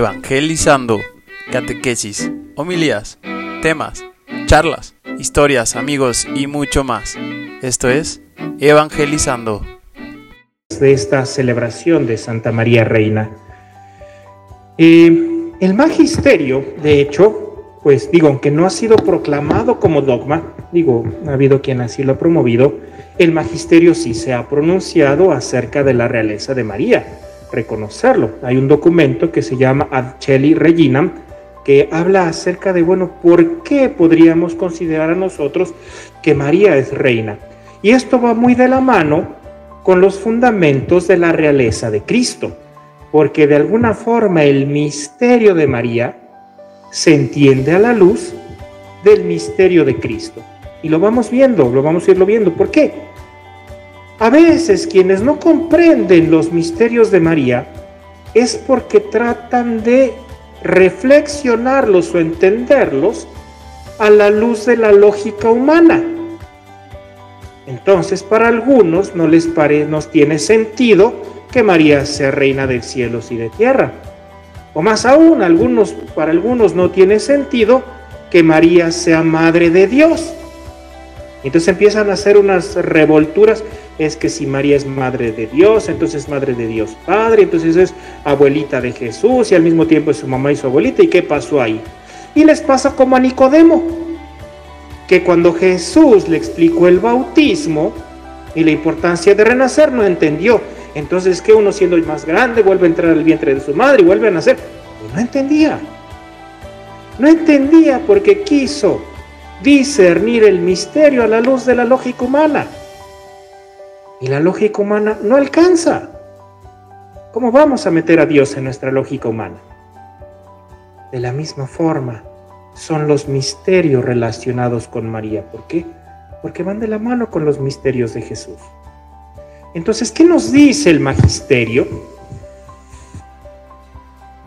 evangelizando, catequesis, homilías, temas, charlas, historias, amigos y mucho más. Esto es Evangelizando. De esta celebración de Santa María Reina. Eh, el magisterio, de hecho, pues digo, aunque no ha sido proclamado como dogma, digo, ha habido quien así lo ha promovido, el magisterio sí se ha pronunciado acerca de la realeza de María reconocerlo. Hay un documento que se llama Ad Celi Reginam que habla acerca de, bueno, ¿por qué podríamos considerar a nosotros que María es reina? Y esto va muy de la mano con los fundamentos de la realeza de Cristo, porque de alguna forma el misterio de María se entiende a la luz del misterio de Cristo. Y lo vamos viendo, lo vamos a irlo viendo. ¿Por qué? A veces quienes no comprenden los misterios de María es porque tratan de reflexionarlos o entenderlos a la luz de la lógica humana. Entonces, para algunos no les pare, nos tiene sentido que María sea reina de cielos y de tierra. O más aún, algunos, para algunos no tiene sentido que María sea madre de Dios. Entonces empiezan a hacer unas revolturas es que si María es madre de Dios, entonces es madre de Dios Padre, entonces es abuelita de Jesús y al mismo tiempo es su mamá y su abuelita. ¿Y qué pasó ahí? Y les pasa como a Nicodemo, que cuando Jesús le explicó el bautismo y la importancia de renacer, no entendió. Entonces que uno siendo más grande vuelve a entrar al vientre de su madre y vuelve a nacer. No entendía. No entendía porque quiso discernir el misterio a la luz de la lógica humana. Y la lógica humana no alcanza. ¿Cómo vamos a meter a Dios en nuestra lógica humana? De la misma forma, son los misterios relacionados con María. ¿Por qué? Porque van de la mano con los misterios de Jesús. Entonces, ¿qué nos dice el magisterio?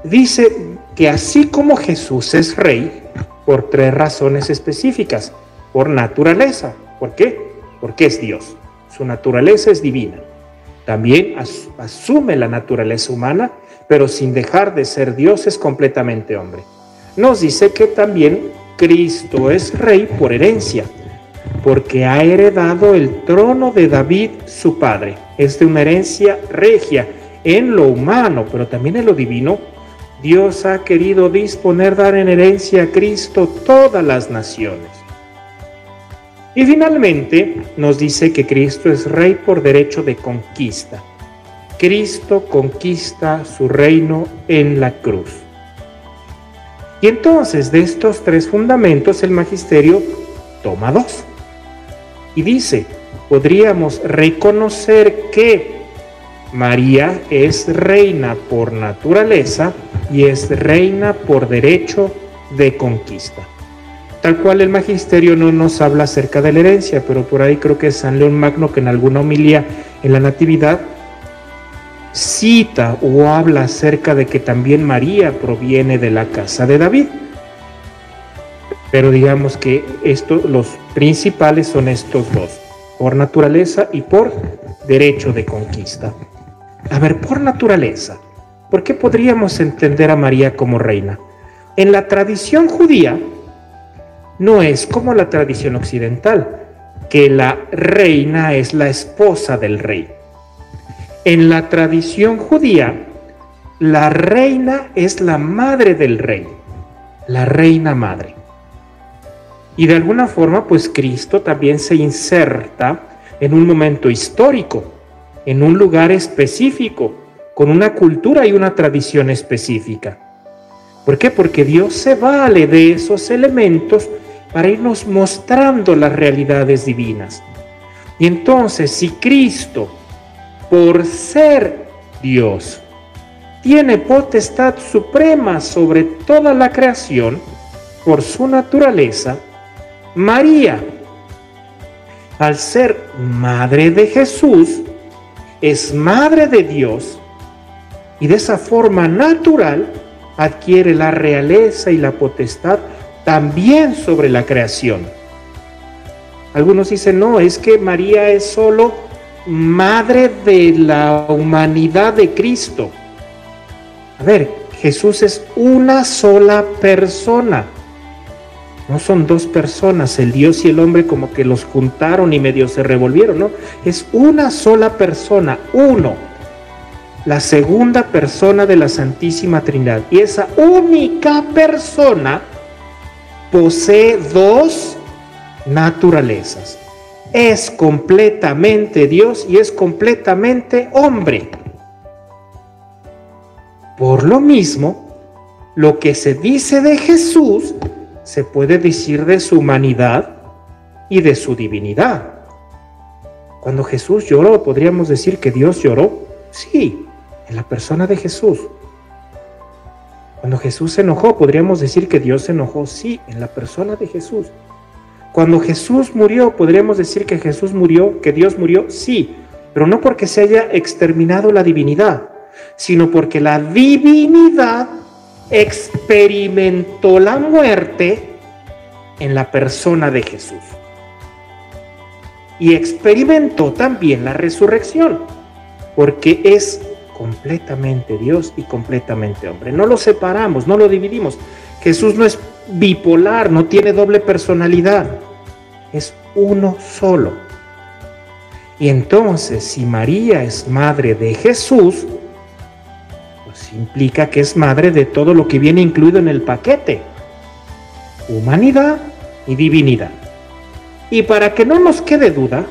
Dice que así como Jesús es rey, por tres razones específicas. Por naturaleza. ¿Por qué? Porque es Dios. Su naturaleza es divina. También asume la naturaleza humana, pero sin dejar de ser Dios es completamente hombre. Nos dice que también Cristo es rey por herencia, porque ha heredado el trono de David, su padre. Es de una herencia regia en lo humano, pero también en lo divino. Dios ha querido disponer dar en herencia a Cristo todas las naciones. Y finalmente nos dice que Cristo es rey por derecho de conquista. Cristo conquista su reino en la cruz. Y entonces de estos tres fundamentos el magisterio toma dos. Y dice, podríamos reconocer que María es reina por naturaleza y es reina por derecho de conquista. Tal cual el magisterio no nos habla acerca de la herencia, pero por ahí creo que es San León Magno que en alguna homilía en la Natividad cita o habla acerca de que también María proviene de la casa de David. Pero digamos que esto, los principales son estos dos, por naturaleza y por derecho de conquista. A ver, por naturaleza, ¿por qué podríamos entender a María como reina? En la tradición judía, no es como la tradición occidental, que la reina es la esposa del rey. En la tradición judía, la reina es la madre del rey, la reina madre. Y de alguna forma, pues Cristo también se inserta en un momento histórico, en un lugar específico, con una cultura y una tradición específica. ¿Por qué? Porque Dios se vale de esos elementos para irnos mostrando las realidades divinas. Y entonces, si Cristo, por ser Dios, tiene potestad suprema sobre toda la creación, por su naturaleza, María, al ser madre de Jesús, es madre de Dios y de esa forma natural adquiere la realeza y la potestad también sobre la creación. Algunos dicen, no, es que María es solo madre de la humanidad de Cristo. A ver, Jesús es una sola persona. No son dos personas, el Dios y el hombre como que los juntaron y medio se revolvieron, ¿no? Es una sola persona, uno. La segunda persona de la Santísima Trinidad. Y esa única persona posee dos naturalezas. Es completamente Dios y es completamente hombre. Por lo mismo, lo que se dice de Jesús se puede decir de su humanidad y de su divinidad. Cuando Jesús lloró, podríamos decir que Dios lloró. Sí, en la persona de Jesús. Cuando Jesús se enojó, podríamos decir que Dios se enojó. Sí, en la persona de Jesús. Cuando Jesús murió, podríamos decir que Jesús murió, que Dios murió. Sí, pero no porque se haya exterminado la divinidad, sino porque la divinidad experimentó la muerte en la persona de Jesús. Y experimentó también la resurrección, porque es completamente Dios y completamente hombre. No lo separamos, no lo dividimos. Jesús no es bipolar, no tiene doble personalidad, es uno solo. Y entonces, si María es madre de Jesús, implica que es madre de todo lo que viene incluido en el paquete, humanidad y divinidad. Y para que no nos quede duda,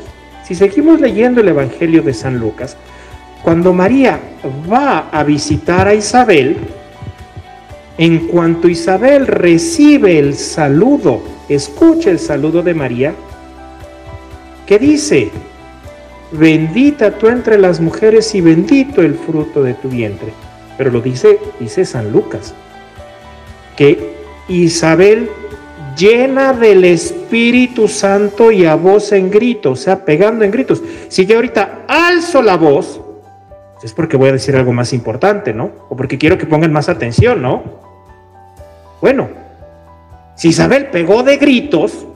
si seguimos leyendo el Evangelio de San Lucas, cuando María va a visitar a Isabel, en cuanto Isabel recibe el saludo, escucha el saludo de María, que dice, bendita tú entre las mujeres y bendito el fruto de tu vientre pero lo dice, dice San Lucas, que Isabel llena del Espíritu Santo y a voz en grito, o sea, pegando en gritos. Si yo ahorita alzo la voz, es porque voy a decir algo más importante, ¿no? O porque quiero que pongan más atención, ¿no? Bueno, si Isabel pegó de gritos,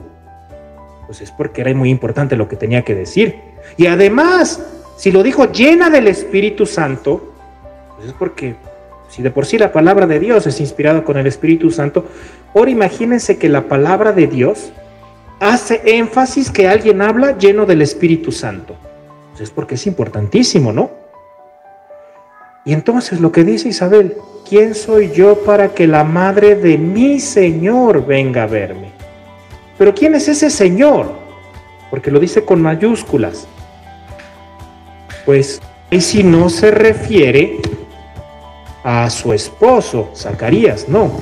pues es porque era muy importante lo que tenía que decir. Y además, si lo dijo llena del Espíritu Santo, pues es porque si de por sí la palabra de Dios es inspirada con el Espíritu Santo, ahora imagínense que la palabra de Dios hace énfasis que alguien habla lleno del Espíritu Santo. Pues es porque es importantísimo, ¿no? Y entonces lo que dice Isabel, ¿quién soy yo para que la madre de mi Señor venga a verme? Pero ¿quién es ese Señor? Porque lo dice con mayúsculas. Pues ahí si no se refiere a su esposo, Zacarías, no.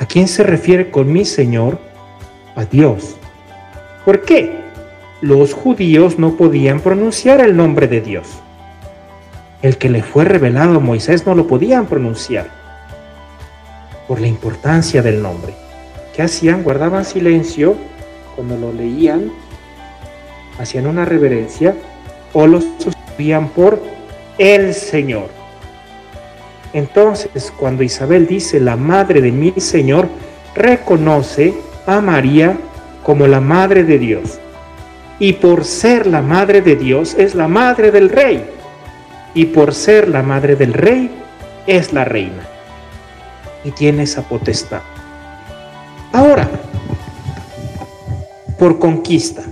¿A quién se refiere con mi Señor? A Dios. ¿Por qué? Los judíos no podían pronunciar el nombre de Dios. El que le fue revelado a Moisés no lo podían pronunciar por la importancia del nombre. ¿Qué hacían? Guardaban silencio cuando lo leían, hacían una reverencia o lo sustituían por el Señor. Entonces, cuando Isabel dice la madre de mi Señor, reconoce a María como la madre de Dios. Y por ser la madre de Dios, es la madre del rey. Y por ser la madre del rey, es la reina. Y tiene esa potestad. Ahora, por conquista.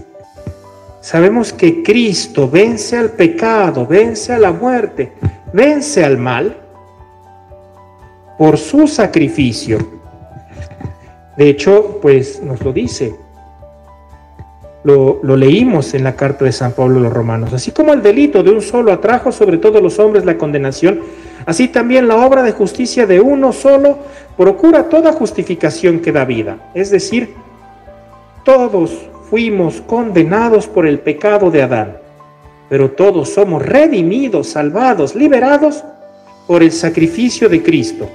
Sabemos que Cristo vence al pecado, vence a la muerte, vence al mal por su sacrificio. De hecho, pues nos lo dice. Lo, leímos en la carta de San Pablo a los romanos. Así como el delito de un solo atrajo sobre todos los hombres la condenación, así también la obra de justicia de uno solo procura toda justificación que da vida. Es decir, todos fuimos condenados por el pecado de Adán, pero todos somos redimidos, salvados, liberados por el sacrificio de Cristo.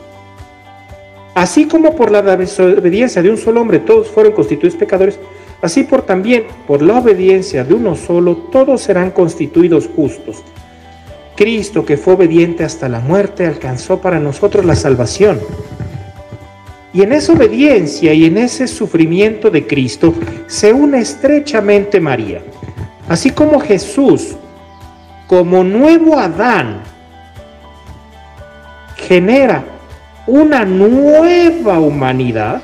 Así como por la desobediencia de un solo hombre todos fueron constituidos pecadores, así por también por la obediencia de uno solo todos serán constituidos justos. Cristo, que fue obediente hasta la muerte, alcanzó para nosotros la salvación. Y en esa obediencia y en ese sufrimiento de Cristo se une estrechamente María. Así como Jesús, como nuevo Adán, genera una nueva humanidad,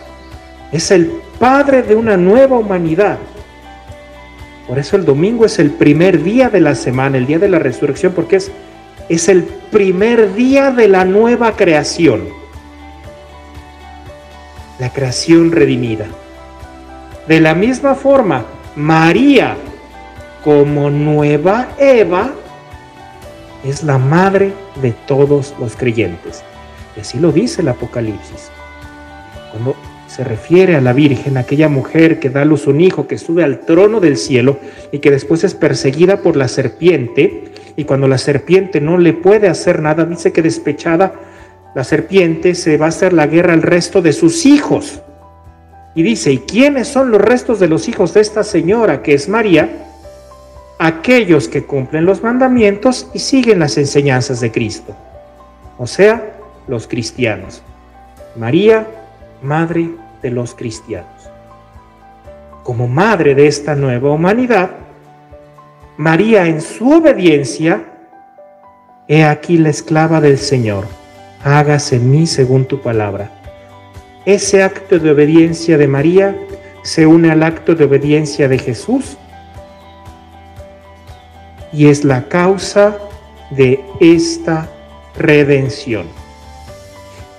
es el Padre de una nueva humanidad. Por eso el domingo es el primer día de la semana, el día de la resurrección, porque es, es el primer día de la nueva creación. La creación redimida. De la misma forma, María, como nueva Eva, es la madre de todos los creyentes. Y así lo dice el Apocalipsis. Cuando se refiere a la Virgen, aquella mujer que da a luz un hijo, que sube al trono del cielo y que después es perseguida por la serpiente, y cuando la serpiente no le puede hacer nada, dice que despechada, la serpiente se va a hacer la guerra al resto de sus hijos. Y dice, ¿y quiénes son los restos de los hijos de esta señora, que es María? Aquellos que cumplen los mandamientos y siguen las enseñanzas de Cristo, o sea, los cristianos. María madre de los cristianos. Como madre de esta nueva humanidad, María en su obediencia, he aquí la esclava del Señor, hágase en mí según tu palabra. Ese acto de obediencia de María se une al acto de obediencia de Jesús y es la causa de esta redención.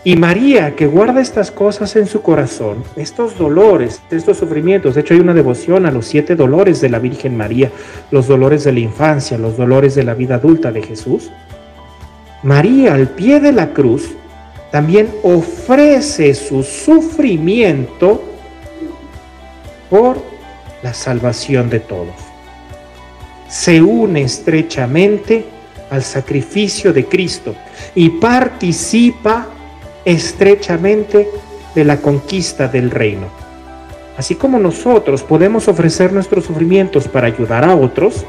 Y María, que guarda estas cosas en su corazón, estos dolores, estos sufrimientos, de hecho hay una devoción a los siete dolores de la Virgen María, los dolores de la infancia, los dolores de la vida adulta de Jesús. María al pie de la cruz también ofrece su sufrimiento por la salvación de todos. Se une estrechamente al sacrificio de Cristo y participa estrechamente de la conquista del reino. Así como nosotros podemos ofrecer nuestros sufrimientos para ayudar a otros,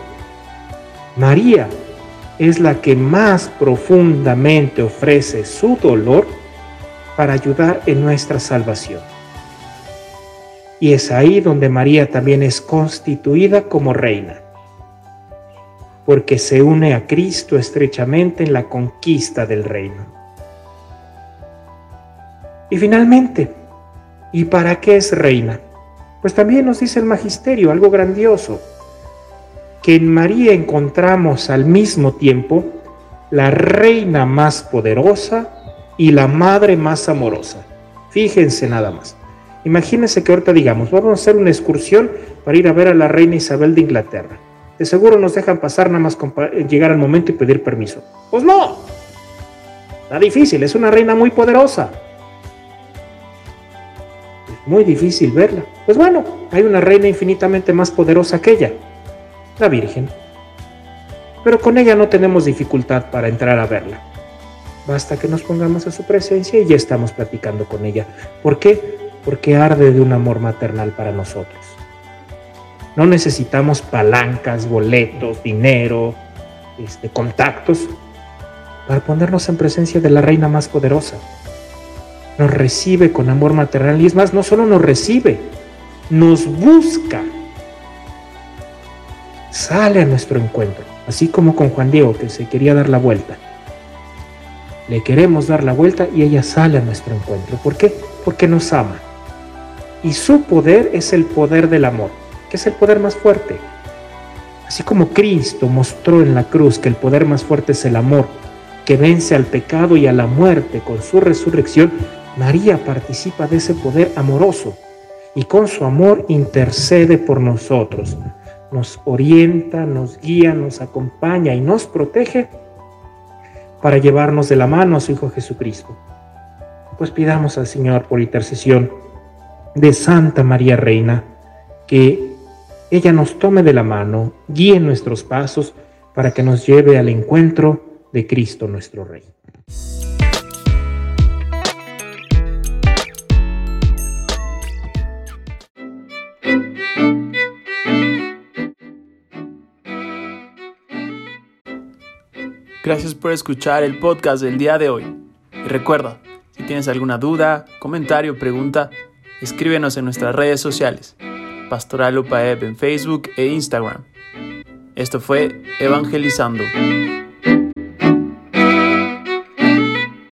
María es la que más profundamente ofrece su dolor para ayudar en nuestra salvación. Y es ahí donde María también es constituida como reina, porque se une a Cristo estrechamente en la conquista del reino. Y finalmente, ¿y para qué es reina? Pues también nos dice el magisterio algo grandioso, que en María encontramos al mismo tiempo la reina más poderosa y la madre más amorosa. Fíjense nada más. Imagínense que ahorita digamos, vamos a hacer una excursión para ir a ver a la reina Isabel de Inglaterra. De seguro nos dejan pasar nada más con llegar al momento y pedir permiso. Pues no. Está difícil, es una reina muy poderosa muy difícil verla. Pues bueno, hay una reina infinitamente más poderosa que ella, la Virgen. Pero con ella no tenemos dificultad para entrar a verla. Basta que nos pongamos a su presencia y ya estamos platicando con ella. ¿Por qué? Porque arde de un amor maternal para nosotros. No necesitamos palancas, boletos, dinero, este, contactos para ponernos en presencia de la reina más poderosa nos recibe con amor maternal y es más, no solo nos recibe, nos busca, sale a nuestro encuentro, así como con Juan Diego que se quería dar la vuelta. Le queremos dar la vuelta y ella sale a nuestro encuentro. ¿Por qué? Porque nos ama. Y su poder es el poder del amor, que es el poder más fuerte. Así como Cristo mostró en la cruz que el poder más fuerte es el amor, que vence al pecado y a la muerte con su resurrección, María participa de ese poder amoroso y con su amor intercede por nosotros. Nos orienta, nos guía, nos acompaña y nos protege para llevarnos de la mano a su Hijo Jesucristo. Pues pidamos al Señor por intercesión de Santa María Reina que ella nos tome de la mano, guíe nuestros pasos para que nos lleve al encuentro de Cristo nuestro Rey. Gracias por escuchar el podcast del día de hoy. Y recuerda, si tienes alguna duda, comentario, pregunta, escríbenos en nuestras redes sociales. Pastoral en Facebook e Instagram. Esto fue Evangelizando.